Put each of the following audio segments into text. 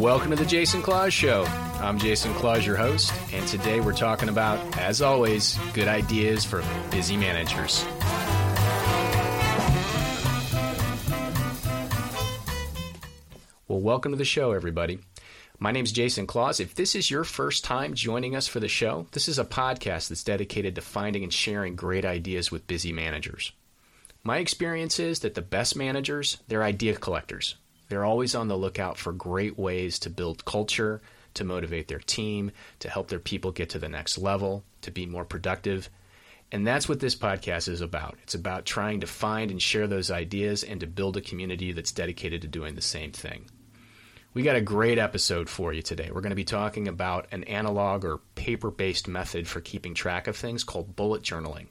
Welcome to the Jason Claus Show. I'm Jason Claus, your host, and today we're talking about, as always, good ideas for busy managers. Well, welcome to the show, everybody. My name is Jason Claus. If this is your first time joining us for the show, this is a podcast that's dedicated to finding and sharing great ideas with busy managers. My experience is that the best managers, they're idea collectors. They're always on the lookout for great ways to build culture, to motivate their team, to help their people get to the next level, to be more productive. And that's what this podcast is about. It's about trying to find and share those ideas and to build a community that's dedicated to doing the same thing. We got a great episode for you today. We're going to be talking about an analog or paper based method for keeping track of things called bullet journaling.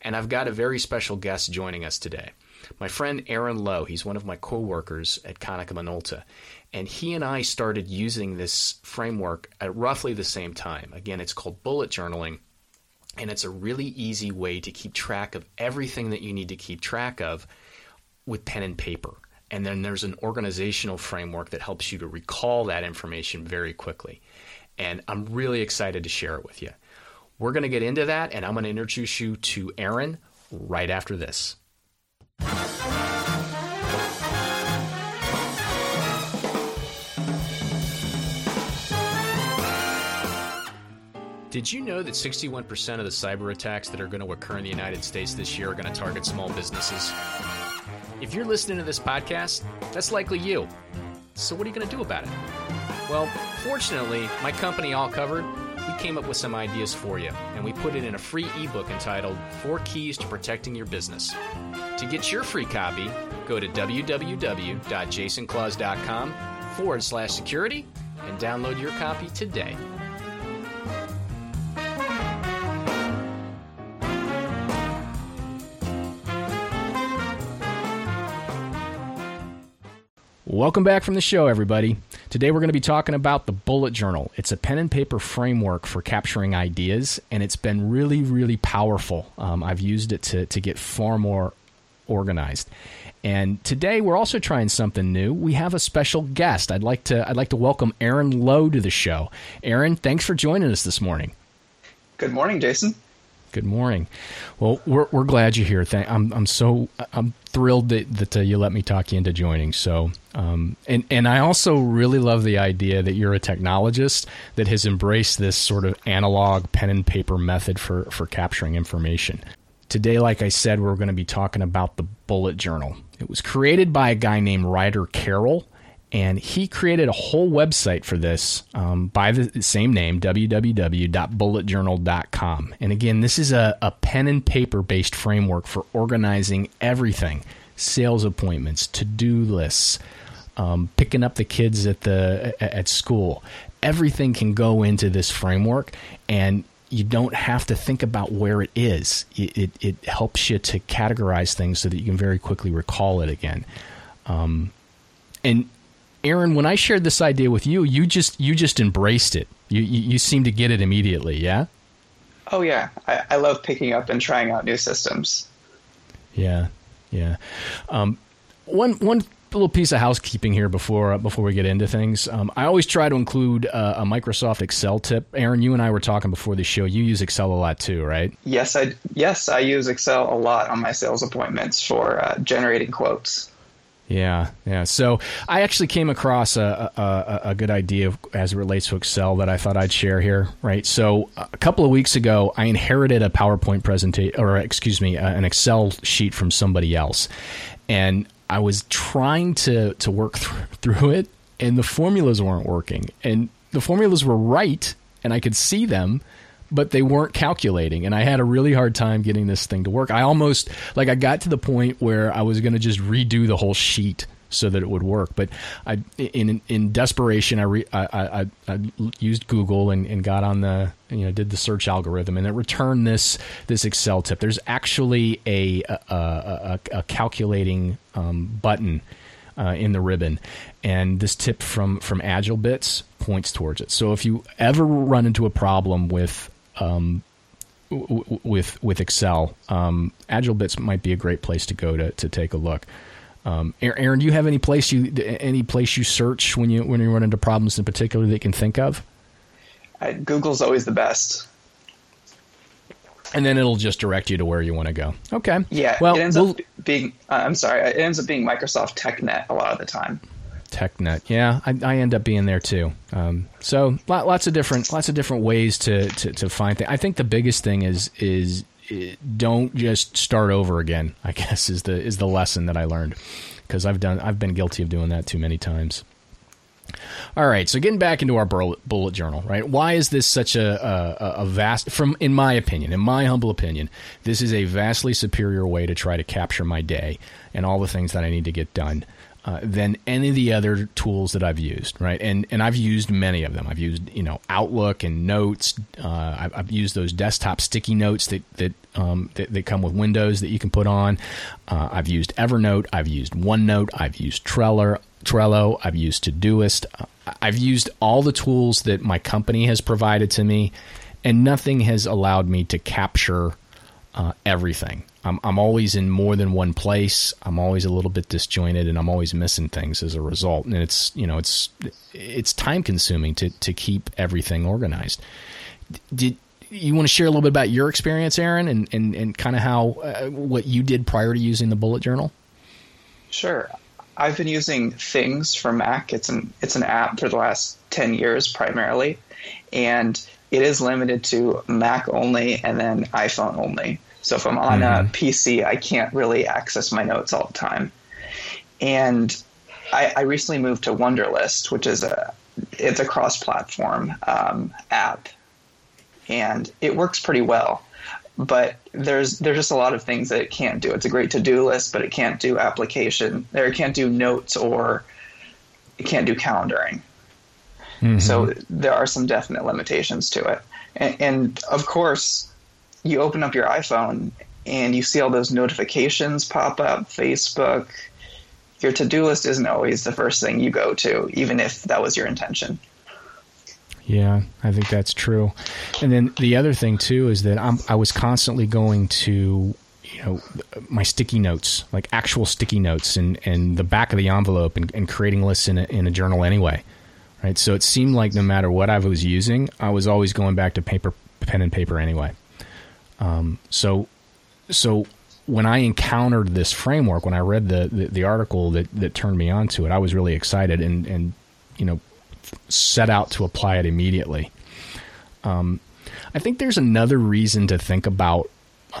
And I've got a very special guest joining us today. My friend Aaron Lowe, he's one of my coworkers at Konica Minolta, and he and I started using this framework at roughly the same time. Again, it's called bullet journaling, and it's a really easy way to keep track of everything that you need to keep track of with pen and paper. And then there's an organizational framework that helps you to recall that information very quickly. And I'm really excited to share it with you. We're going to get into that, and I'm going to introduce you to Aaron right after this. Did you know that 61% of the cyber attacks that are going to occur in the United States this year are going to target small businesses? If you're listening to this podcast, that's likely you. So, what are you going to do about it? Well, fortunately, my company, All Covered, we came up with some ideas for you, and we put it in a free ebook entitled Four Keys to Protecting Your Business. To get your free copy, go to www.jasonclaus.com forward slash security and download your copy today. Welcome back from the show, everybody. Today we're going to be talking about the bullet journal. It's a pen and paper framework for capturing ideas, and it's been really, really powerful. Um, I've used it to, to get far more organized. And today we're also trying something new. We have a special guest. I'd like to I'd like to welcome Aaron Lowe to the show. Aaron, thanks for joining us this morning. Good morning, Jason. Good morning. Well, we're we're glad you're here. Thank, I'm I'm so I'm thrilled that, that uh, you let me talk you into joining. So, um, and and I also really love the idea that you're a technologist that has embraced this sort of analog pen and paper method for for capturing information. Today, like I said, we're going to be talking about the bullet journal. It was created by a guy named Ryder Carroll and he created a whole website for this um, by the same name www.bulletjournal.com and again this is a, a pen and paper based framework for organizing everything sales appointments to-do lists um, picking up the kids at the at school everything can go into this framework and you don't have to think about where it is. It, it, it, helps you to categorize things so that you can very quickly recall it again. Um, and Aaron, when I shared this idea with you, you just you just embraced it. You you, you seem to get it immediately. Yeah. Oh yeah, I, I love picking up and trying out new systems. Yeah, yeah. Um, one one little piece of housekeeping here before uh, before we get into things. Um, I always try to include uh, a Microsoft Excel tip. Aaron, you and I were talking before the show. You use Excel a lot too, right? Yes, I yes I use Excel a lot on my sales appointments for uh, generating quotes. Yeah, yeah. So I actually came across a, a, a, good idea as it relates to Excel that I thought I'd share here. Right. So a couple of weeks ago, I inherited a PowerPoint presentation, or excuse me, uh, an Excel sheet from somebody else, and I was trying to to work th- through it, and the formulas weren't working, and the formulas were right, and I could see them, but they weren't calculating and i had a really hard time getting this thing to work i almost like i got to the point where i was going to just redo the whole sheet so that it would work but i in in desperation i re, I, I, I used google and, and got on the you know did the search algorithm and it returned this this excel tip there's actually a a, a, a calculating um, button uh, in the ribbon. And this tip from from Agile Bits points towards it. So if you ever run into a problem with um, w- with with Excel, um, AgileBits might be a great place to go to to take a look. Um, Aaron, do you have any place you any place you search when you when you run into problems in particular that you can think of? I, Google's always the best. And then it'll just direct you to where you want to go. Okay. Yeah. Well, it ends we'll, up being. Uh, I'm sorry. It ends up being Microsoft TechNet a lot of the time. TechNet. Yeah, I, I end up being there too. Um, so lots of different lots of different ways to to, to find things. I think the biggest thing is is don't just start over again. I guess is the is the lesson that I learned because I've done I've been guilty of doing that too many times. All right, so getting back into our bullet journal, right? Why is this such a, a, a, vast, from in my opinion, in my humble opinion, this is a vastly superior way to try to capture my day and all the things that I need to get done uh, than any of the other tools that I've used, right? And and I've used many of them. I've used you know Outlook and Notes. Uh, I've, I've, used those desktop sticky notes that that, um, that, that come with Windows that you can put on. Uh, I've used Evernote. I've used OneNote. I've used Trello. Trello. I've used Todoist. Uh, I've used all the tools that my company has provided to me, and nothing has allowed me to capture uh, everything. I'm, I'm always in more than one place. I'm always a little bit disjointed, and I'm always missing things as a result. And it's you know it's it's time consuming to to keep everything organized. Did you want to share a little bit about your experience, Aaron, and and, and kind of how uh, what you did prior to using the bullet journal? Sure. I've been using Things for Mac. It's an it's an app for the last ten years primarily, and it is limited to Mac only and then iPhone only. So if I'm on mm-hmm. a PC, I can't really access my notes all the time. And I, I recently moved to Wunderlist, which is a it's a cross-platform um, app, and it works pretty well. But there's there's just a lot of things that it can't do. It's a great to-do list, but it can't do application. There, it can't do notes, or it can't do calendaring. Mm-hmm. So there are some definite limitations to it. And, and of course, you open up your iPhone and you see all those notifications pop up, Facebook. Your to do list isn't always the first thing you go to, even if that was your intention. Yeah, I think that's true. And then the other thing too is that I'm, I was constantly going to, you know, my sticky notes, like actual sticky notes, and, and the back of the envelope, and, and creating lists in a, in a journal anyway, right? So it seemed like no matter what I was using, I was always going back to paper, pen and paper anyway. Um, so, so when I encountered this framework, when I read the, the, the article that, that turned me onto it, I was really excited and, and you know, set out to apply it immediately. Um, I think there's another reason to think about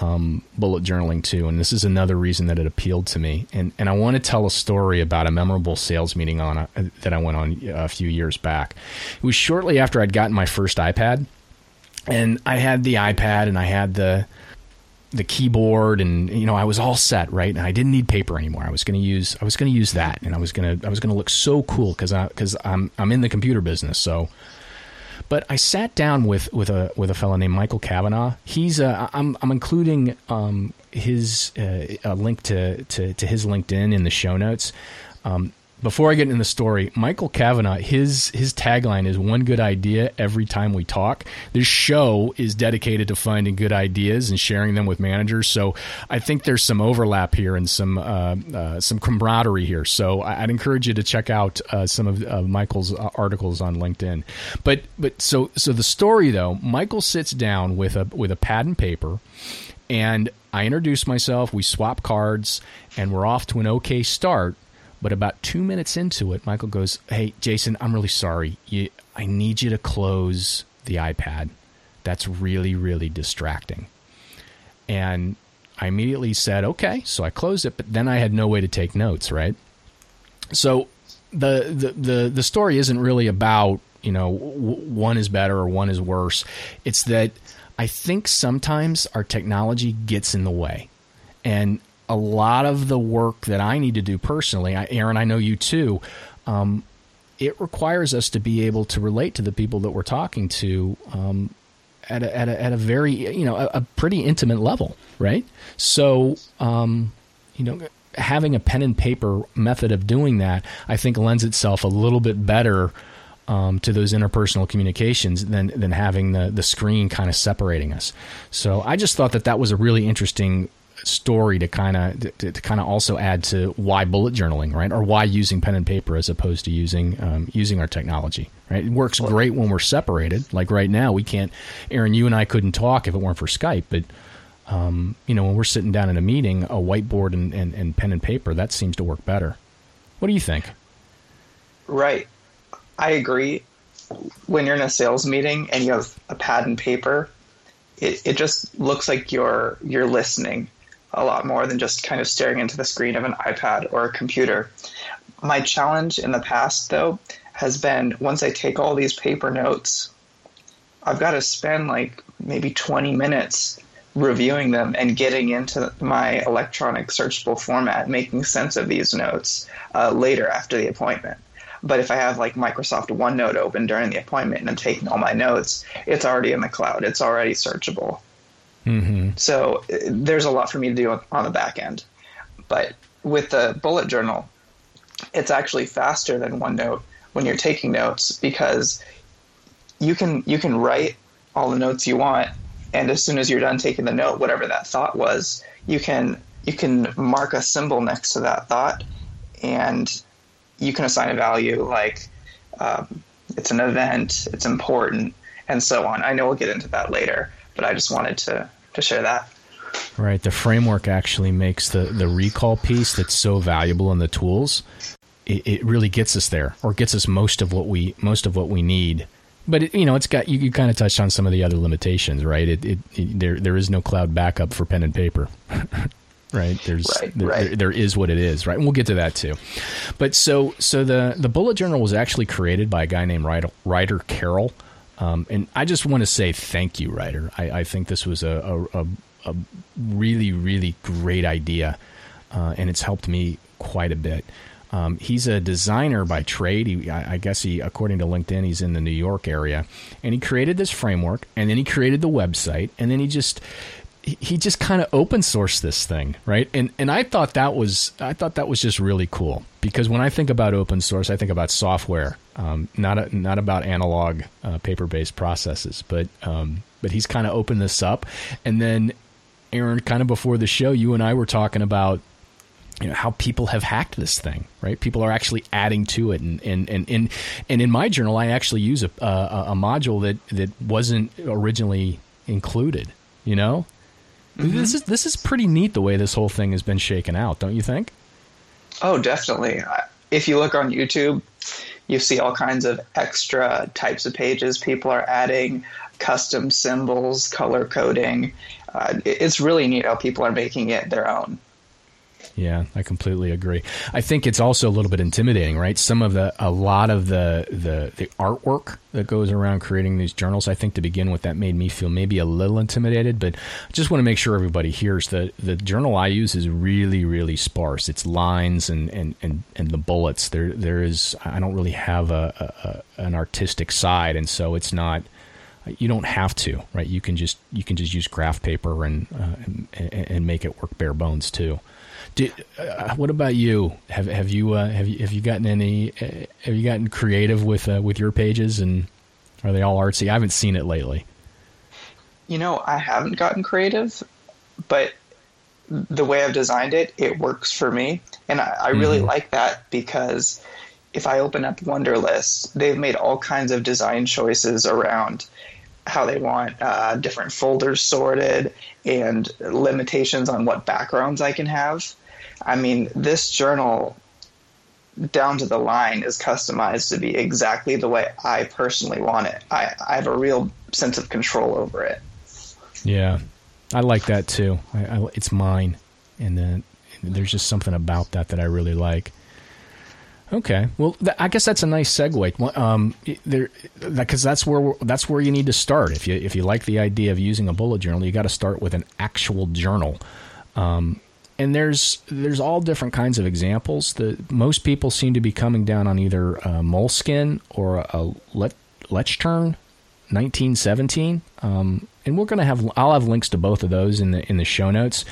um, bullet journaling too, and this is another reason that it appealed to me. And and I want to tell a story about a memorable sales meeting on a, that I went on a few years back. It was shortly after I'd gotten my first iPad, and I had the iPad and I had the the keyboard and you know I was all set right and I didn't need paper anymore. I was going to use I was going to use that and I was going to I was going to look so cool cuz I cuz I'm I'm in the computer business. So but I sat down with with a with a fellow named Michael Kavanaugh. He's uh, I'm I'm including um, his uh, a link to, to to his LinkedIn in the show notes. Um, before I get into the story, Michael Kavanaugh, his his tagline is one good idea every time we talk. This show is dedicated to finding good ideas and sharing them with managers. So I think there's some overlap here and some uh, uh, some camaraderie here. So I'd encourage you to check out uh, some of Michael's uh, articles on LinkedIn. But but so so the story though, Michael sits down with a with a pad and paper, and I introduce myself. We swap cards, and we're off to an okay start but about two minutes into it, Michael goes, "Hey, Jason, I'm really sorry. You, I need you to close the iPad. That's really, really distracting." And I immediately said, "Okay." So I closed it, but then I had no way to take notes. Right. So the the the, the story isn't really about you know one is better or one is worse. It's that I think sometimes our technology gets in the way. And a lot of the work that I need to do personally, I, Aaron, I know you too. Um, it requires us to be able to relate to the people that we're talking to um, at, a, at, a, at a very you know a, a pretty intimate level, right? So um, you know having a pen and paper method of doing that, I think lends itself a little bit better um, to those interpersonal communications than than having the the screen kind of separating us. So I just thought that that was a really interesting story to kind of to, to kind of also add to why bullet journaling, right, or why using pen and paper as opposed to using um, using our technology, right? It works great when we're separated. Like right now, we can't. Aaron, you and I couldn't talk if it weren't for Skype, but. Um, you know, when we're sitting down in a meeting, a whiteboard and, and, and pen and paper, that seems to work better. What do you think? Right. I agree. When you're in a sales meeting and you have a pad and paper, it, it just looks like you're you're listening a lot more than just kind of staring into the screen of an iPad or a computer. My challenge in the past though has been once I take all these paper notes, I've got to spend like maybe 20 minutes reviewing them and getting into my electronic searchable format, making sense of these notes uh, later after the appointment. But if I have like Microsoft OneNote open during the appointment and I'm taking all my notes, it's already in the cloud. It's already searchable. Mm-hmm. So uh, there's a lot for me to do on the back end. But with the bullet journal, it's actually faster than OneNote when you're taking notes because you can you can write all the notes you want, and as soon as you're done taking the note, whatever that thought was, you can you can mark a symbol next to that thought, and you can assign a value like um, it's an event, it's important, and so on. I know we'll get into that later, but I just wanted to to share that. Right. The framework actually makes the, the recall piece that's so valuable in the tools. It, it really gets us there, or gets us most of what we most of what we need. But it, you know, it's got you, you kind of touched on some of the other limitations, right? It, it, it there there is no cloud backup for pen and paper. right there's right, there, right. There, there is what it is right and we'll get to that too but so so the the bullet journal was actually created by a guy named Ryder, Ryder Carroll um, and I just want to say thank you Ryder. I, I think this was a, a, a really really great idea uh, and it's helped me quite a bit. Um, he's a designer by trade. He, I guess he, according to LinkedIn, he's in the New York area, and he created this framework, and then he created the website, and then he just he just kind of open sourced this thing, right? And and I thought that was I thought that was just really cool. Because when I think about open source, I think about software, um, not a, not about analog uh, paper based processes. But um, but he's kind of opened this up, and then Aaron, kind of before the show, you and I were talking about you know how people have hacked this thing right people are actually adding to it and and and and, and in my journal i actually use a, a, a module that that wasn't originally included you know Mm-hmm. This is this is pretty neat the way this whole thing has been shaken out, don't you think? Oh, definitely. If you look on YouTube, you see all kinds of extra types of pages people are adding, custom symbols, color coding. Uh, it's really neat how people are making it their own. Yeah, I completely agree. I think it's also a little bit intimidating, right? Some of the, a lot of the, the, the artwork that goes around creating these journals, I think to begin with, that made me feel maybe a little intimidated. But I just want to make sure everybody hears that the journal I use is really, really sparse. It's lines and, and, and, and the bullets. There, there is, I don't really have a, a an artistic side, and so it's not you don't have to, right? You can just you can just use graph paper and, uh, and, and make it work bare bones too. Uh, what about you? Have have you uh, have you have you gotten any? Uh, have you gotten creative with uh, with your pages, and are they all artsy? I haven't seen it lately. You know, I haven't gotten creative, but the way I've designed it, it works for me, and I, I really mm-hmm. like that because if I open up Wunderlist, they've made all kinds of design choices around how they want uh, different folders sorted and limitations on what backgrounds I can have. I mean, this journal down to the line is customized to be exactly the way I personally want it. I, I have a real sense of control over it. Yeah, I like that too. I, I, it's mine, and then there's just something about that that I really like. Okay, well, th- I guess that's a nice segue. Um, there, because that's where that's where you need to start. If you if you like the idea of using a bullet journal, you got to start with an actual journal. Um, and there's there's all different kinds of examples. The most people seem to be coming down on either a Moleskine or a Let Leuchtturm 1917. Um, and we're going to have I'll have links to both of those in the in the show notes.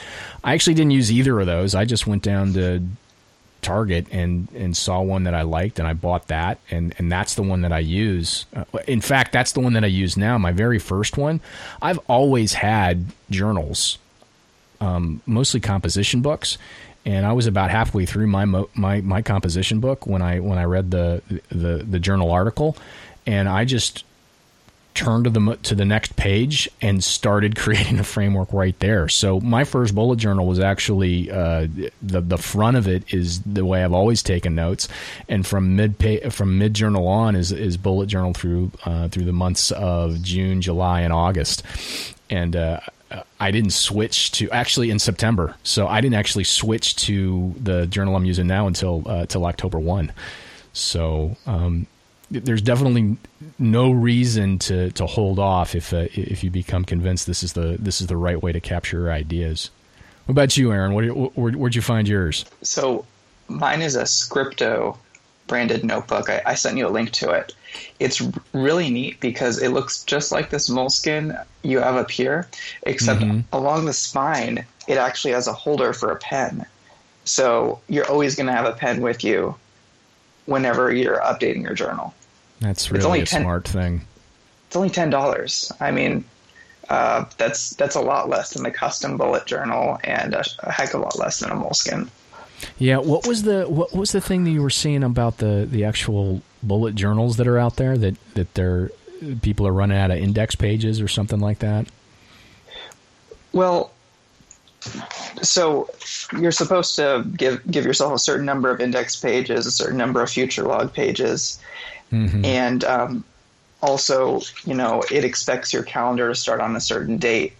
I actually didn't use either of those. I just went down to Target and and saw one that I liked and I bought that and and that's the one that I use. Uh, in fact, that's the one that I use now. My very first one. I've always had journals um, mostly composition books, and I was about halfway through my my my composition book when I when I read the the the journal article, and I just turned to the to the next page and started creating a framework right there. So my first bullet journal was actually uh, the the front of it is the way I've always taken notes, and from mid from mid journal on is is bullet journal through uh, through the months of June, July, and August, and. Uh, I didn't switch to actually in September, so I didn't actually switch to the journal I'm using now until uh, till October one. So um, there's definitely no reason to, to hold off if uh, if you become convinced this is the this is the right way to capture your ideas. What about you, Aaron? Where, would you find yours? So mine is a Scripto branded notebook. I, I, sent you a link to it. It's really neat because it looks just like this Moleskine you have up here, except mm-hmm. along the spine, it actually has a holder for a pen. So you're always going to have a pen with you whenever you're updating your journal. That's really it's only a 10, smart thing. It's only ten dollars. I mean, uh, that's that's a lot less than the custom bullet journal, and a, a, heck of a lot less than a Moleskine. Yeah, what was the what was the thing that you were seeing about the the actual bullet journals that are out there that that they're people are running out of index pages or something like that? Well, so you're supposed to give give yourself a certain number of index pages, a certain number of future log pages, mm-hmm. and um, also, you know, it expects your calendar to start on a certain date.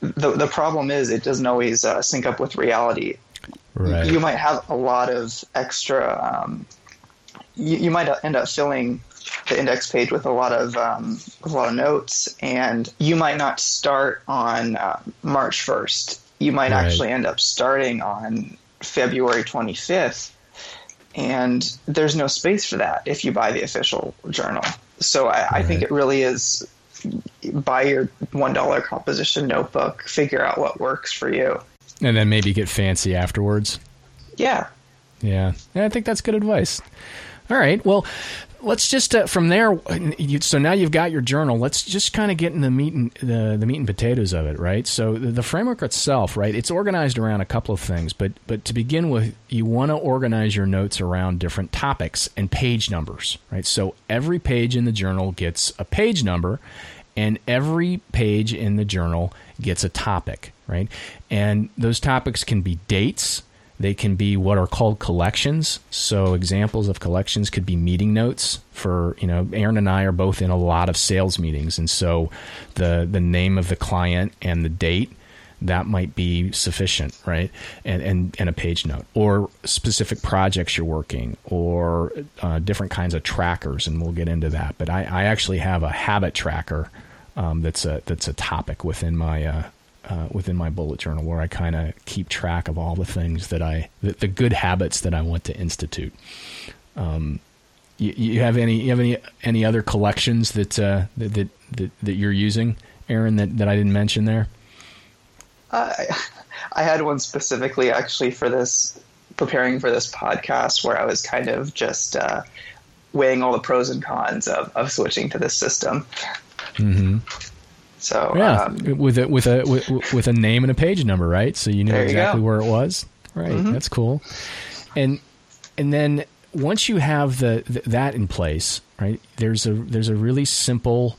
The the problem is it doesn't always uh, sync up with reality. Right. You might have a lot of extra. Um, you, you might end up filling the index page with a lot of um, a lot of notes, and you might not start on uh, March first. You might right. actually end up starting on February twenty fifth, and there's no space for that if you buy the official journal. So I, right. I think it really is buy your one dollar composition notebook, figure out what works for you, and then maybe get fancy afterwards. Yeah. Yeah. Yeah, I think that's good advice. All right. Well, let's just uh, from there. You, so now you've got your journal. Let's just kind of get in the meat and the, the meat and potatoes of it, right? So the, the, framework itself, right? It's organized around a couple of things, but but to begin with, you want to organize your notes around different topics and page numbers, right? So every page in the journal gets a page number, and every page in the journal gets a topic, right? And those topics can be dates they can be what are called collections. So examples of collections could be meeting notes for, you know, Aaron and I are both in a lot of sales meetings. And so the, the name of the client and the date, that might be sufficient, right? And, and, and a page note or specific projects you're working or uh, different kinds of trackers. And we'll get into that. But I, I actually have a habit tracker um, that's a, that's a topic within my, uh, uh, within my bullet journal where I kind of keep track of all the things that I, the, the good habits that I want to institute. Um, you, you, have any, you have any, any other collections that, uh, that, that, that, you're using, Aaron, that, that I didn't mention there? I, I had one specifically actually for this, preparing for this podcast where I was kind of just, uh, weighing all the pros and cons of, of switching to this system. Mm-hmm. So yeah, um, with a with a with, with, a name and a page number, right? So you knew exactly you where it was. Right, mm-hmm. that's cool. And and then once you have the, the, that in place, right? There's a there's a really simple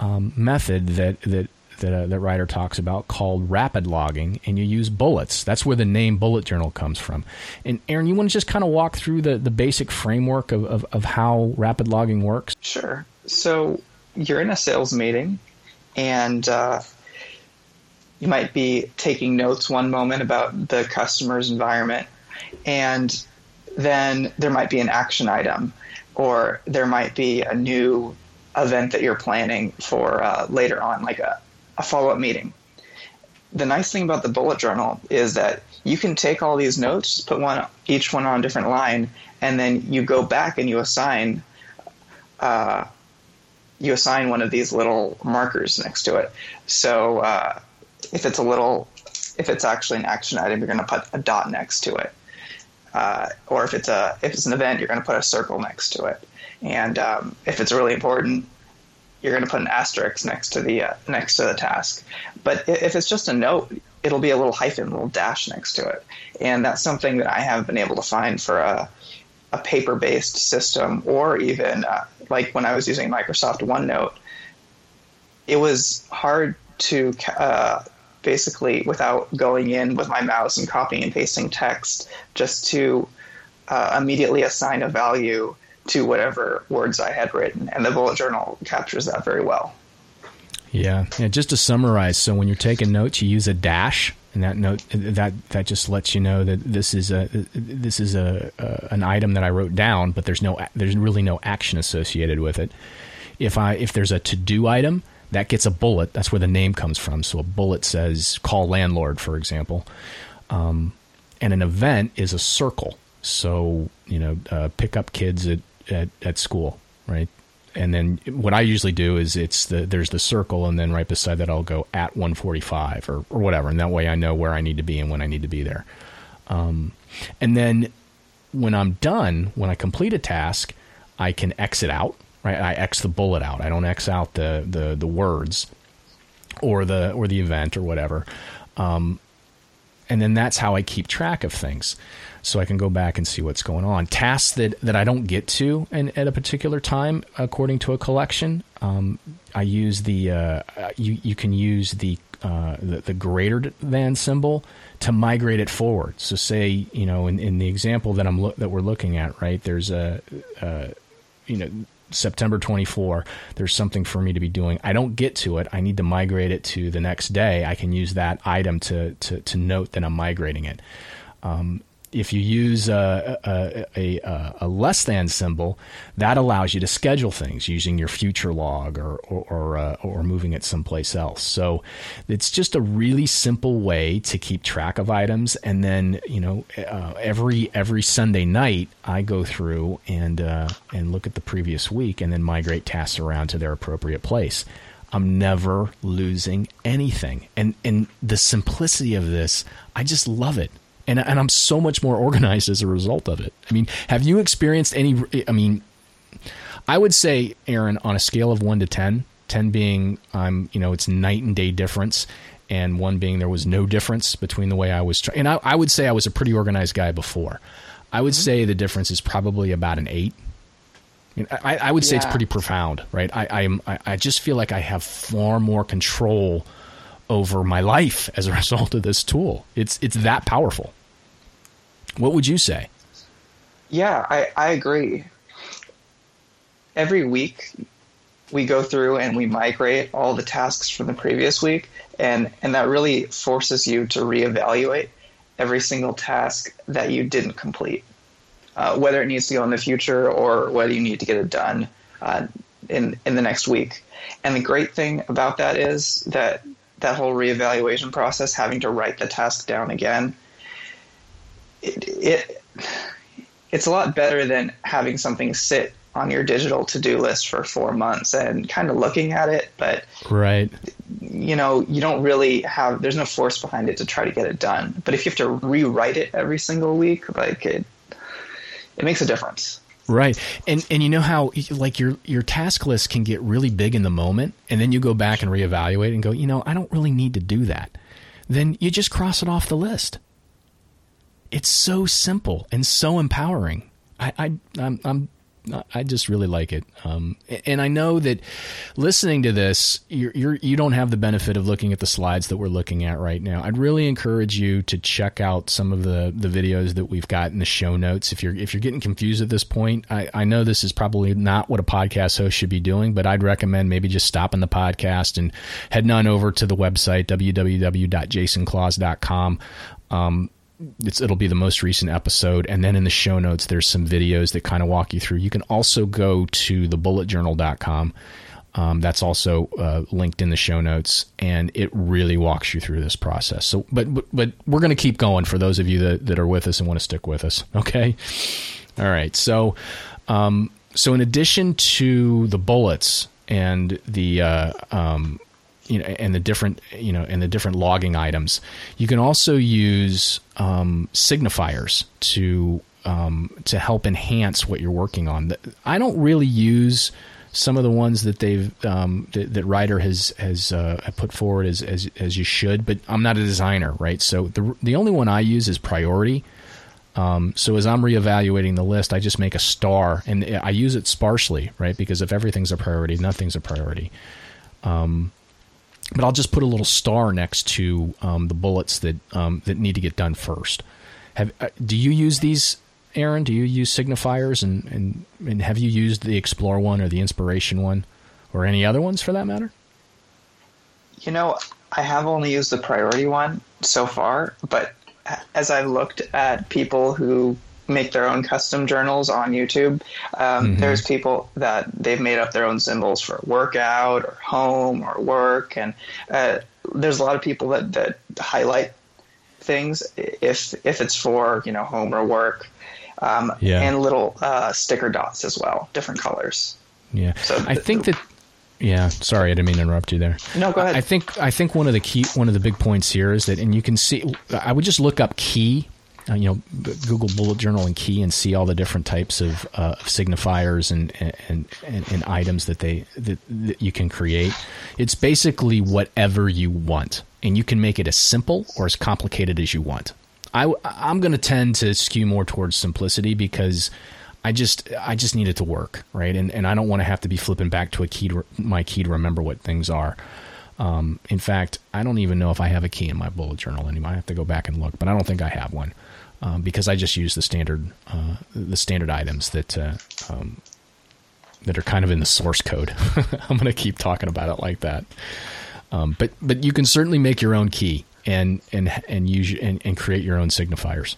um, method that that that uh, that Ryder talks about called rapid logging, and you use bullets. That's where the name Bullet Journal comes from. And Aaron, you want to just kind of walk through the, the basic framework of, of, of how rapid logging works? Sure. So you're in a sales meeting and uh, you might be taking notes one moment about the customer's environment, and then there might be an action item, or there might be a new event that you're planning for uh, later on, like a, a follow up meeting. The nice thing about the bullet journal is that you can take all these notes, put one each one on a different line, and then you go back and you assign uh, you assign one of these little markers next to it. So uh, if it's a little, if it's actually an action item, you're going to put a dot next to it. Uh, or if it's a if it's an event, you're going to put a circle next to it. And um, if it's really important, you're going to put an asterisk next to the uh, next to the task. But if it's just a note, it'll be a little hyphen, a little dash next to it, and that's something that I haven't been able to find for a a paper based system or even uh, like when I was using Microsoft OneNote. It was hard to uh, basically without going in with my mouse and copying and pasting text just to uh, immediately assign a value to whatever words I had written, and the bullet journal captures that very well. Yeah, yeah. Just to summarize, so when you're taking notes, you use a dash, and that note that that just lets you know that this is a this is a, a an item that I wrote down, but there's no there's really no action associated with it. If I if there's a to do item, that gets a bullet. That's where the name comes from. So a bullet says call landlord, for example, um, and an event is a circle. So you know, uh, pick up kids at, at at school, right? And then what I usually do is it's the there's the circle, and then right beside that I'll go at 145 or or whatever, and that way I know where I need to be and when I need to be there. Um, and then when I'm done, when I complete a task, I can exit out. Right, I X the bullet out. I don't X out the the the words or the or the event or whatever. Um, and then that's how I keep track of things so I can go back and see what's going on. Tasks that, that I don't get to in, at a particular time, according to a collection, um, I use the uh, you you can use the, uh, the, the greater than symbol to migrate it forward. So say you know in, in the example that I'm lo- that we're looking at, right? There's a, a you know September 24, there's something for me to be doing. I don't get to it. I need to migrate it to the next day. I can use that item to to, to note that I'm migrating it. Um, if you use a, a, a, a, less than symbol, that allows you to schedule things using your future log or or or, uh, or, moving it someplace else. So it's just a really simple way to keep track of items. And then you know uh, every every Sunday night I go through and uh, and look at the previous week and then migrate tasks around to their appropriate place. I'm never losing anything. And and the simplicity of this, I just love it and and I'm so much more organized as a result of it. I mean, have you experienced any? I mean, I would say, Aaron, on a scale of one to 10, 10 being I'm, you know, it's night and day difference, and one being there was no difference between the way I was. Tra- and I, I, would say I was a pretty organized guy before. I would mm-hmm. say the difference is probably about an eight. I, I would say yeah. it's pretty profound, right? I, I'm, I, I just feel like I have far more control over my life as a result of this tool. It's it's that powerful. What would you say? Yeah, I, I agree. Every week we go through and we migrate all the tasks from the previous week and, and that really forces you to reevaluate every single task that you didn't complete. Uh, whether it needs to go in the future or whether you need to get it done uh, in in the next week. And the great thing about that is that that whole reevaluation process, having to write the task down again, it, it it's a lot better than having something sit on your digital to-do list for four months and kind of looking at it but right. you know you don't really have there's no force behind it to try to get it done. But if you have to rewrite it every single week like it it makes a difference Right. And and you know how like your your task list can get really big in the moment and then you go back and reevaluate and go, "You know, I don't really need to do that." Then you just cross it off the list. It's so simple and so empowering. I, I I'm, I'm I just really like it. Um, and I know that listening to this, you're, you're, you don't have the benefit of looking at the slides that we're looking at right now. I'd really encourage you to check out some of the, the videos that we've got in the show notes. If you're if you're getting confused at this point, I, I know this is probably not what a podcast host should be doing, but I'd recommend maybe just stopping the podcast and heading on over to the website www.jasonclaus.com. Um, it'll be the most recent episode. And then in the show notes there's some videos that kind of walk you through. You can also go to thebulletjournal.com um, that's also uh, linked in the show notes and it really walks you through this process. So but but, but we're going to keep going for those of you that, that are with us and want to stick with us okay? All right so um, so in addition to the bullets and the uh, um, you know, and the different, you know, and the different logging items. You can also use um, signifiers to um, to help enhance what you're working on. I don't really use some of the ones that they've um, that, that Ryder has has uh, put forward as, as as you should. But I'm not a designer, right? So the the only one I use is Priority. Um, so as I'm reevaluating the list, I just make a star, and I use it sparsely, right? Because if everything's a priority, nothing's a priority. Um, but I'll just put a little star next to um, the bullets that um, that need to get done first. Have uh, do you use these Aaron, do you use signifiers and, and, and have you used the Explore one or the Inspiration one or any other ones for that matter? You know, I have only used the priority one so far, but as I've looked at people who make their own custom journals on YouTube, um, mm-hmm. there's people that they've made up their own symbols for workout or home or work, and uh, there's a lot of people that, that highlight things if if it's for you know home or work um, yeah. and little uh, sticker dots as well, different colors. Yeah, so I think that. Yeah, sorry, I didn't mean to interrupt you there. No, go ahead. I think I think one of the key one of the big points here is that, and you can see, I would just look up key, uh, you know, Google bullet journal and key, and see all the different types of, uh, signifiers and and, and and items that they that, that you can create. It's basically whatever you want, and you can make it as simple or as complicated as you want. I, I'm going to tend to skew more towards simplicity because I just I just need it to work, right? And and I don't want to have to be flipping back to a key to, my key to remember what things are. Um, in fact, I don't even know if I have a key in my bullet journal anymore. I have to go back and look, but I don't think I have one um, because I just use the standard uh, the standard items that uh, um, that are kind of in the source code. I'm going to keep talking about it like that. Um, but but you can certainly make your own key and and and use and, and create your own signifiers.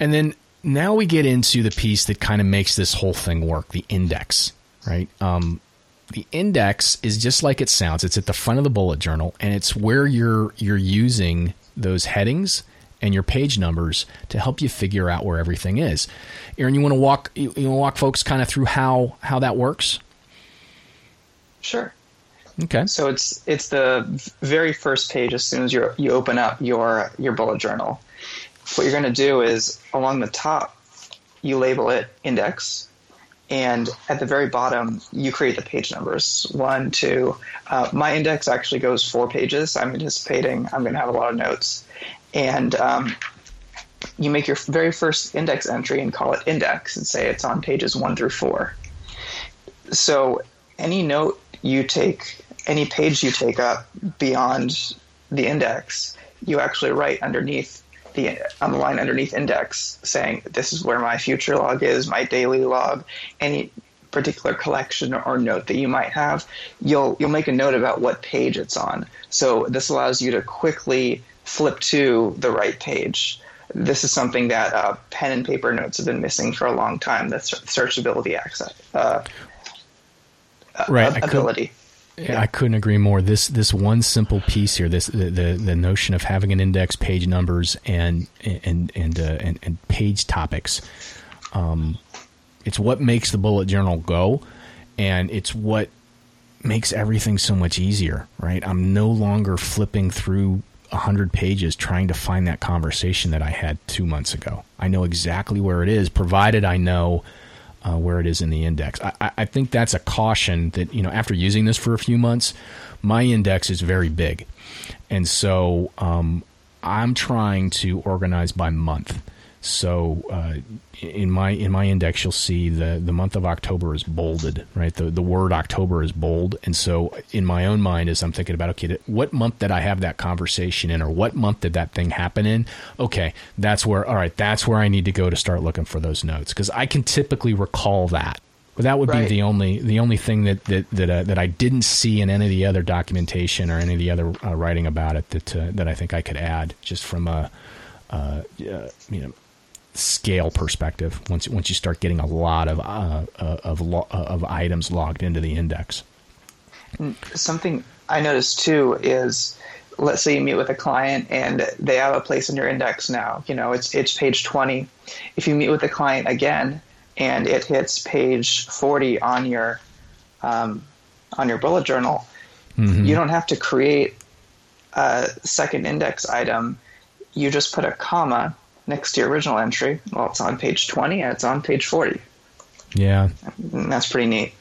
And then now we get into the piece that kind of makes this whole thing work, the index, right? Um, the index is just like it sounds. It's at the front of the bullet journal, and it's where you're you're using those headings and your page numbers to help you figure out where everything is. Aaron, you want to walk you, you want to walk folks kind of through how how that works? Sure. Okay. So it's it's the very first page as soon as you you open up your your bullet journal. What you're going to do is along the top, you label it index, and at the very bottom, you create the page numbers one, two. Uh, my index actually goes four pages. I'm anticipating I'm going to have a lot of notes, and um, you make your very first index entry and call it index and say it's on pages one through four. So any note you take any page you take up beyond the index, you actually write underneath the on the line underneath index saying this is where my future log is, my daily log, any particular collection or note that you might have, you'll you'll make a note about what page it's on. So this allows you to quickly flip to the right page. This is something that uh, pen and paper notes have been missing for a long time. That's searchability access uh, right. ability. Yeah. I couldn't agree more. This this one simple piece here, this the the, the notion of having an index, page numbers, and and and uh, and, and, page topics. Um, it's what makes the bullet journal go, and it's what makes everything so much easier. Right? I'm no longer flipping through a hundred pages trying to find that conversation that I had two months ago. I know exactly where it is, provided I know uh, where it is in the index. I, I, think that's a caution that, you know, after using this for a few months, my index is very big. And so um, I'm trying to organize by month. So uh, in my in my index, you'll see the the month of October is bolded, right? The the word October is bold, and so in my own mind, as I'm thinking about, okay, what month did I have that conversation in, or what month did that thing happen in? Okay, that's where. All right, that's where I need to go to start looking for those notes because I can typically recall that. But that would right. be the only the only thing that that that, uh, that I didn't see in any of the other documentation or any of the other uh, writing about it that uh, that I think I could add just from a uh, you know scale perspective once once you start getting a lot of uh, uh of lo- uh, of items logged into the index. Something I noticed too is let's say you meet with a client and they have a place in your index now. You know, it's it's page 20. If you meet with the client again and it hits page 40 on your um, on your bullet journal, mm-hmm. you don't have to create a second index item. You just put a comma next to your original entry. Well, it's on page 20 and it's on page 40. Yeah. And that's pretty neat.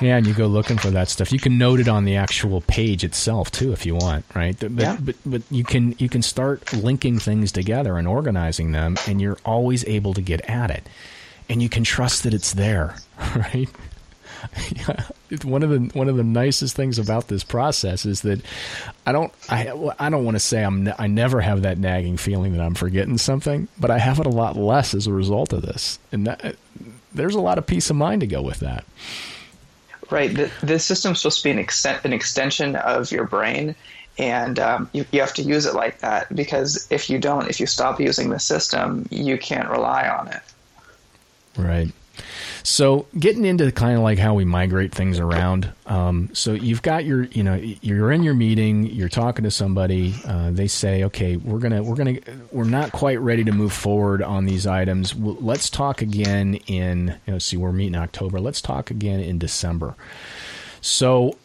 Yeah, and you go looking for that stuff. You can note it on the actual page itself too, if you want, right? But, yeah. but but you can you can start linking things together and organizing them, and you're always able to get at it, and you can trust that it's there, right? one of the one of the nicest things about this process is that I don't I I don't want to say I'm I never have that nagging feeling that I'm forgetting something, but I have it a lot less as a result of this, and that, there's a lot of peace of mind to go with that. Right. The, the system's supposed to be an, extent, an extension of your brain, and um, you, you have to use it like that because if you don't, if you stop using the system, you can't rely on it. Right. So getting into kind of like how we migrate things around. Um, so you've got your, you know, you're in your meeting, you're talking to somebody. Uh, they say, okay, we're gonna, we're gonna, we're not quite ready to move forward on these items. let's talk again in, you know, see, we're meeting October. Let's talk again in December. So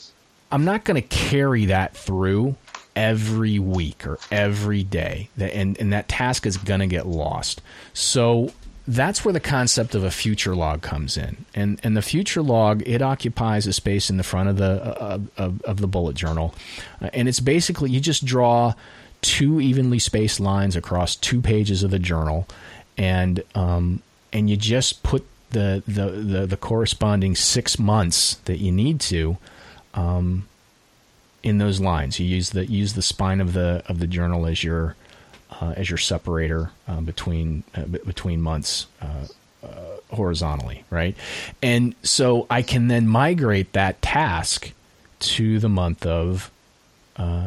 I'm not going to carry that through every week or every day, and and that task is going to get lost. So that's where the concept of a future log comes in. And and the future log it occupies a space in the front of the uh, of, of the bullet journal, uh, and it's basically you just draw two evenly spaced lines across two pages of the journal, and um, and you just put the, the the the corresponding six months that you need to. Um, in those lines, you use the use the spine of the of the journal as your uh, as your separator uh, between uh, between months uh, uh, horizontally, right? And so I can then migrate that task to the month of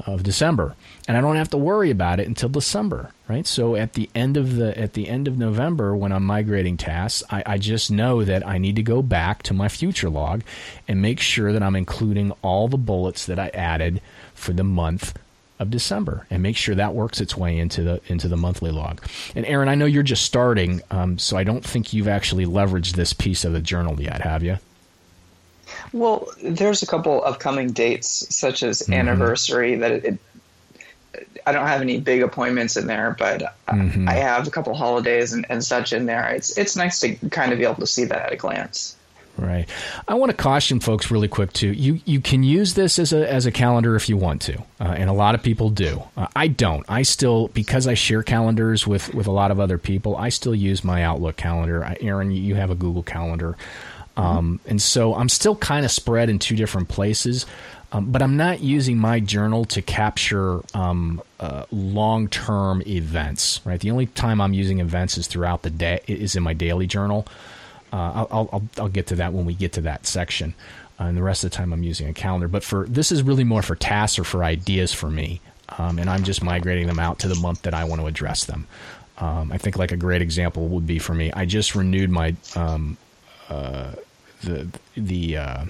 of December, and I don't have to worry about it until December, right? So at the end of the at the end of November, when I'm migrating tasks, I, I just know that I need to go back to my future log and make sure that I'm including all the bullets that I added for the month of December and make sure that works its way into the into the monthly log. And Aaron, I know you're just starting, um, so I don't think you've actually leveraged this piece of the journal yet, have you? Well, there's a couple upcoming dates, such as mm-hmm. anniversary, that it, it, I don't have any big appointments in there, but mm-hmm. I have a couple holidays and, and such in there. It's it's nice to kind of be able to see that at a glance. Right. I want to caution folks really quick too. You you can use this as a as a calendar if you want to, uh, and a lot of people do. Uh, I don't. I still because I share calendars with with a lot of other people. I still use my Outlook calendar. I, Aaron, you have a Google calendar, um, and so I'm still kind of spread in two different places. Um, but I'm not using my journal to capture um, uh, long term events. Right. The only time I'm using events is throughout the day is in my daily journal. Uh, I'll, I'll, I'll get to that when we get to that section. Uh, and the rest of the time, I'm using a calendar. But for this is really more for tasks or for ideas for me, um, and I'm just migrating them out to the month that I want to address them. Um, I think like a great example would be for me. I just renewed my um, uh, the the uh,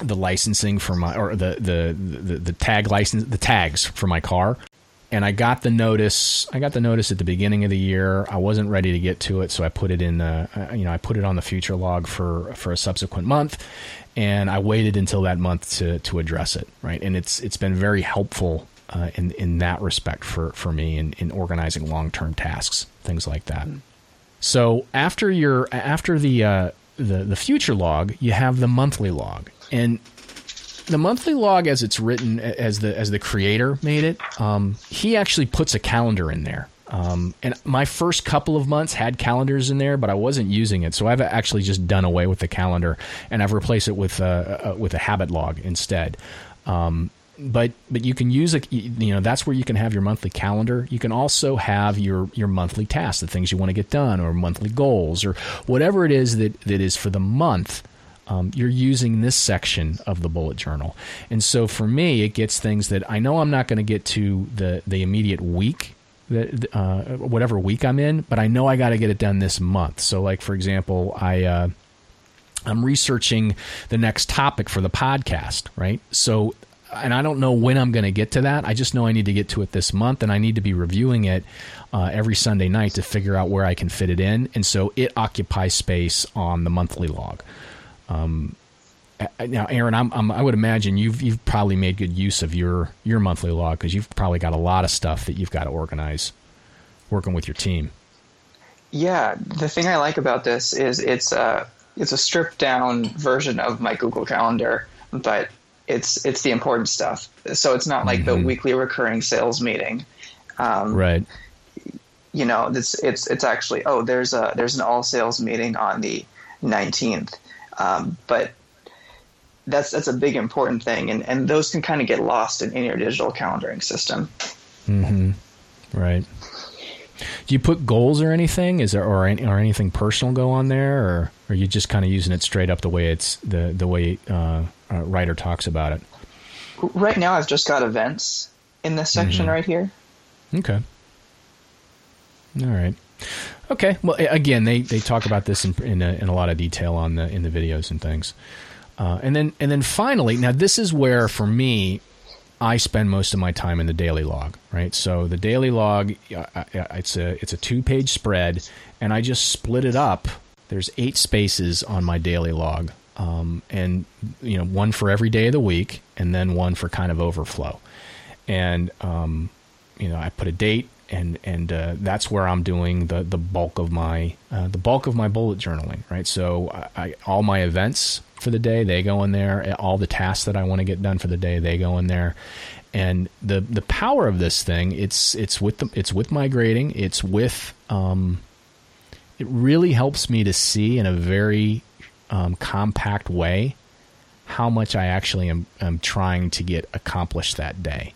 the licensing for my or the, the the the tag license the tags for my car and I got the notice. I got the notice at the beginning of the year. I wasn't ready to get to it, so I put it in the, uh, you know, I put it on the future log for for a subsequent month, and I waited until that month to to address it. Right, and it's it's been very helpful uh, in in that respect for for me in in organizing long term tasks, things like that. Mm. So after your after the uh, the the future log, you have the monthly log, and the monthly log as it's written as the as the creator made it um, he actually puts a calendar in there. Um, and my first couple of months had calendars in there but i wasn't using it. So i've actually just done away with the calendar and i've replaced it with a, a with a habit log instead. Um, but but you can use a you know that's where you can have your monthly calendar. You can also have your your monthly tasks the things you want to get done or monthly goals or whatever it is that that is for the month um, you're using this section of the bullet journal. And so for me, it gets things that I know I'm not going to get to the, the immediate week. That, uh, whatever week I'm in, but I know I got to get it done this month. So, like for example, I uh, I'm researching the next topic for the podcast, right? So and I don't know when I'm going to get to that. I just know I need to get to it this month, and I need to be reviewing it uh, every Sunday night to figure out where I can fit it in. And so it occupies space on the monthly log. Um, now, Aaron, I'm, I'm, i would imagine you've you've probably made good use of your your monthly log because you've probably got a lot of stuff that you've got to organize, working with your team. Yeah, the thing I like about this is it's uh, it's a stripped down version of my Google Calendar, but it's it's the important stuff. So it's not like mm-hmm. the weekly recurring sales meeting. Um, right. You know, it's it's it's actually oh there's a there's an all sales meeting on the 19th, um, but that's that's a big important thing, and and those can kind of get lost in, in your digital calendaring system. Hmm. Right. Do you put goals or anything? Is there or, or anything personal go on there, or, or are you just kind of using it straight up the way it's the the way uh, Ryder talks about it? Right now, I've just got events in this section mm-hmm. right here. Okay. All right. Okay. Well, again, they, they talk about this in in a, in a lot of detail on the in the videos and things. Uh, and then and then finally, now this is where for me I spend most of my time in the daily log, right? So the daily log, it's a it's a two page spread, and I just split it up. There's eight spaces on my daily log, um, and you know one for every day of the week, and then one for kind of overflow. And um, you know I put a date, and and uh, that's where I'm doing the the bulk of my uh, the bulk of my bullet journaling, right? So I, I, all my events for the day they go in there. All the tasks that I want to get done for the day they go in there. And the the power of this thing it's it's with the, it's with migrating. It's with um, it really helps me to see in a very um, compact way how much I actually am, am trying to get accomplished that day.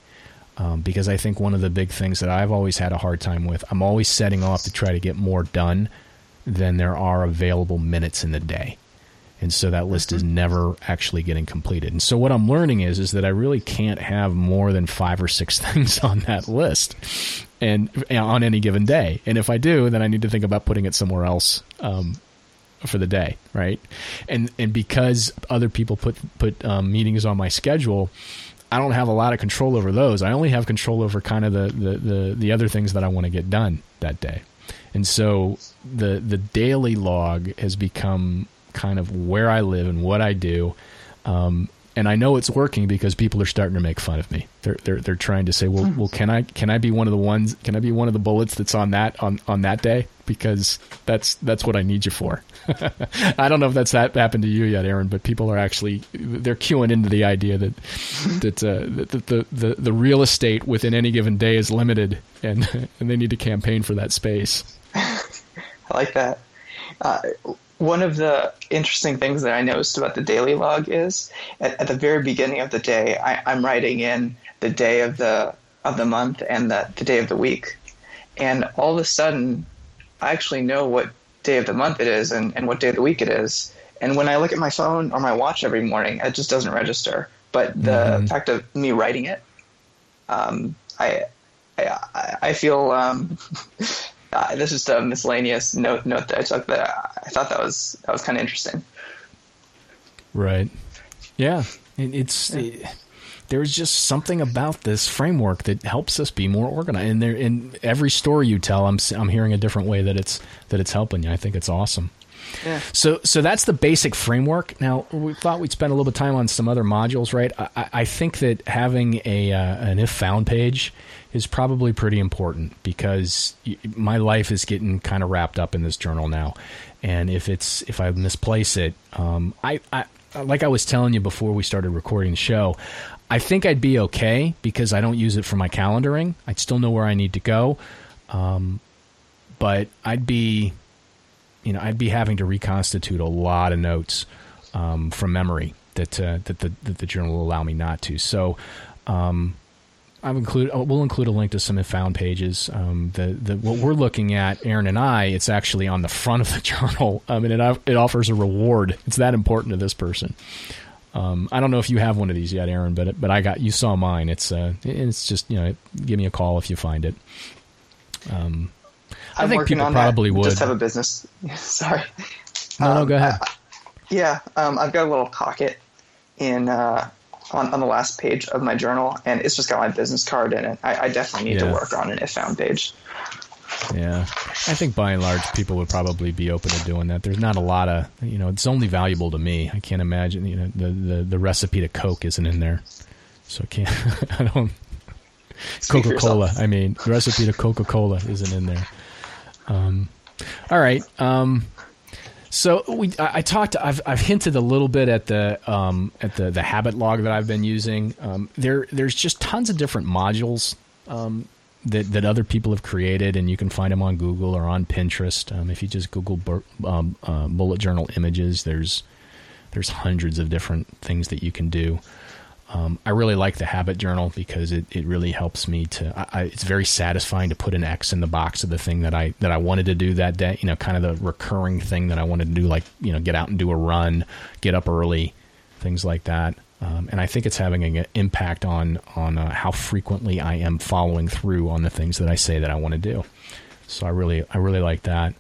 Um, because I think one of the big things that I've always had a hard time with, I'm always setting off to try to get more done than there are available minutes in the day. And so that list is mm-hmm. never actually getting completed. And so what I'm learning is is that I really can't have more than five or six things on that list, and on any given day. And if I do, then I need to think about putting it somewhere else um, for the day, right? And and because other people put put um, meetings on my schedule, I don't have a lot of control over those. I only have control over kind of the, the, the, the other things that I want to get done that day. And so the the daily log has become kind of where I live and what I do. Um, and I know it's working because people are starting to make fun of me. They're they're they're trying to say, well, well, can I can I be one of the ones? Can I be one of the bullets that's on that on on that day? Because that's that's what I need you for. I don't know if that's that happened to you yet, Aaron, but people are actually they're queuing into the idea that that, uh, that the, the the real estate within any given day is limited, and and they need to campaign for that space. I like that. Uh, one of the interesting things that I noticed about the daily log is at, at the very beginning of the day, I, am writing in the day of the of the month and the, the day of the week, and all of a sudden, I actually know what day of the month it is and, and what day of the week it is. And when I look at my phone or my watch every morning, it just doesn't register. But the mm-hmm. fact of me writing it, um, I, I I feel um, uh, this is a miscellaneous note note that I took that I thought that was that was kind of interesting. Right. Yeah. it's yeah. It, there's just something about this framework that helps us be more organized. And there, in every story you tell, I'm I'm hearing a different way that it's that it's helping you. I think it's awesome. Yeah. So, so that's the basic framework. Now, we thought we'd spend a little bit of time on some other modules, right? I, I think that having a uh, an if found page is probably pretty important because my life is getting kind of wrapped up in this journal now, and if it's if I misplace it, um, I, I like I was telling you before we started recording the show, I think I'd be okay because I don't use it for my calendaring. I'd still know where I need to go, um, but I'd be, you know, I'd be having to reconstitute a lot of notes um, from memory that uh, that the that the journal will allow me not to. So. Um, I've included. Uh, we'll include a link to some found pages. Um, the the what we're looking at, Aaron and I, it's actually on the front of the journal. I mean, it it offers a reward. It's that important to this person. Um, I don't know if you have one of these yet, Aaron, but but I got you saw mine. It's uh, it's just you know, give me a call if you find it. Um, I think people probably would. Just have a business. Sorry. No, um, no, go ahead. I, yeah, um, I've got a little pocket in uh, on, on the last page of my journal, and it's just got my business card in it. I, I definitely need yeah. to work on an if found page. Yeah, I think by and large people would probably be open to doing that. There's not a lot of, you know, it's only valuable to me. I can't imagine, you know, the the, the recipe to Coke isn't in there, so I can't. I don't. Coca Cola. I mean, the recipe to Coca Cola isn't in there. Um, all right. Um, So we, I, I, talked. I've, I've hinted a little bit at the um, at the the habit log that I've been using. Um, there, there's just tons of different modules um, that that other people have created, and you can find them on Google or on Pinterest. Um, if you just Google bur- um, uh, bullet journal images, there's there's hundreds of different things that you can do. Um, I really like the habit journal because it, it really helps me to. I, it's very satisfying to put an X in the box of the thing that I that I wanted to do that day. You know, kind of the recurring thing that I wanted to do, like you know, get out and do a run, get up early, things like that. Um, and I think it's having an impact on on uh, how frequently I am following through on the things that I say that I want to do. So I really I really like that.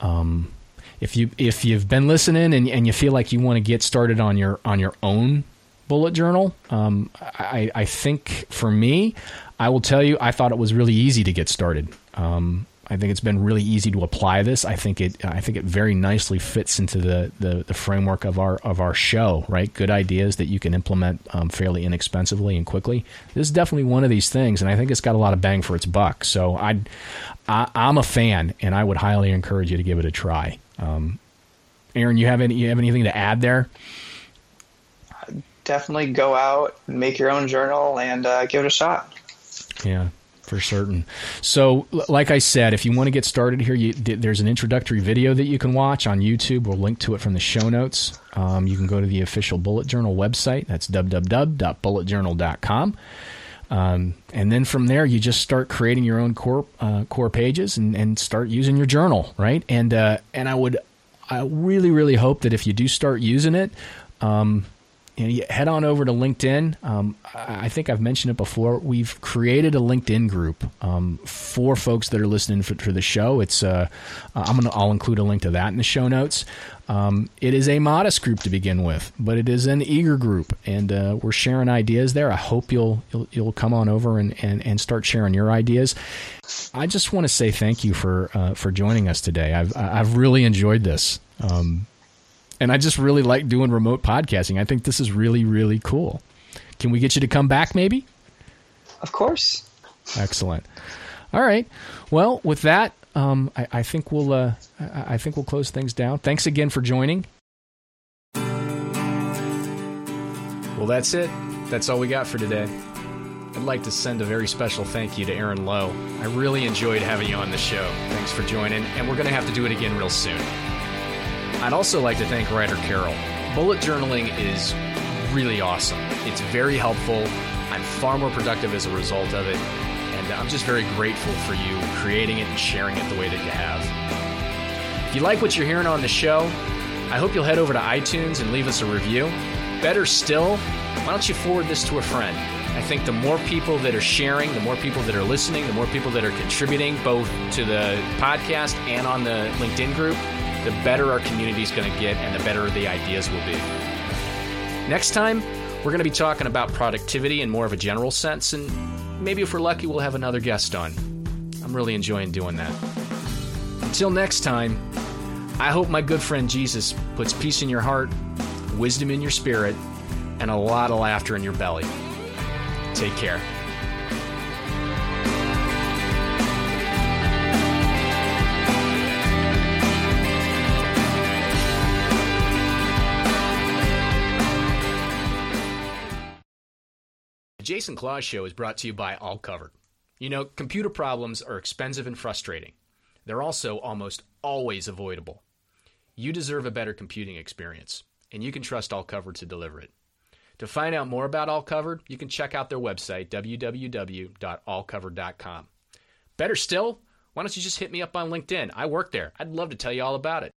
Um, if you if you've been listening and, and you feel like you want to get started on your on your own bullet journal. Um, I, I, think for me, I will tell you, I thought it was really easy to get started. Um, I think it's been really easy to apply this. I think it. I think it very nicely fits into the, the, the framework of our of our show. Right, good ideas that you can implement um, fairly inexpensively and quickly. This is definitely one of these things, and I think it's got a lot of bang for its buck. So I'd, I, am a fan, and I would highly encourage you to give it a try. Um, Aaron, you have any you have anything to add there? Definitely go out and make your own journal and uh, give it a shot. Yeah, for certain. So, like I said, if you want to get started here, you, there's an introductory video that you can watch on YouTube. We'll link to it from the show notes. Um, you can go to the official Bullet Journal website. That's www.bulletjournal.com. Um, and then from there, you just start creating your own core uh, core pages and, and start using your journal, right? And uh, and I would, I really really hope that if you do start using it, um, you, know, head on over to LinkedIn. Um, I think I've mentioned it before. We've created a LinkedIn group um, for folks that are listening for, for the show. It's uh, I'm gonna I'll include a link to that in the show notes. Um, it is a modest group to begin with, but it is an eager group, and uh, we're sharing ideas there. I hope you'll you'll, you'll come on over and, and, and start sharing your ideas. I just want to say thank you for uh, for joining us today. I've I've really enjoyed this. Um, and I just really like doing remote podcasting. I think this is really, really cool. Can we get you to come back maybe? Of course. Excellent. All right. Well, with that, um, I, I, think we'll uh, I think we'll close things down. Thanks again for joining. Well, that's it. That's all we got for today. I'd like to send a very special thank you to Aaron Lowe. I really enjoyed having you on the show. Thanks for joining, and we're going to have to do it again real soon. I'd also like to thank Ryder Carroll. Bullet journaling is really awesome. It's very helpful. I'm far more productive as a result of it. And I'm just very grateful for you creating it and sharing it the way that you have. If you like what you're hearing on the show, I hope you'll head over to iTunes and leave us a review. Better still, why don't you forward this to a friend? I think the more people that are sharing, the more people that are listening, the more people that are contributing both to the podcast and on the LinkedIn group, the better our community is going to get and the better the ideas will be. Next time, we're going to be talking about productivity in more of a general sense, and maybe if we're lucky, we'll have another guest on. I'm really enjoying doing that. Until next time, I hope my good friend Jesus puts peace in your heart, wisdom in your spirit, and a lot of laughter in your belly. Take care. Jason Clause Show is brought to you by All Covered. You know, computer problems are expensive and frustrating. They're also almost always avoidable. You deserve a better computing experience, and you can trust All Covered to deliver it. To find out more about All Covered, you can check out their website, www.allcovered.com. Better still, why don't you just hit me up on LinkedIn? I work there. I'd love to tell you all about it.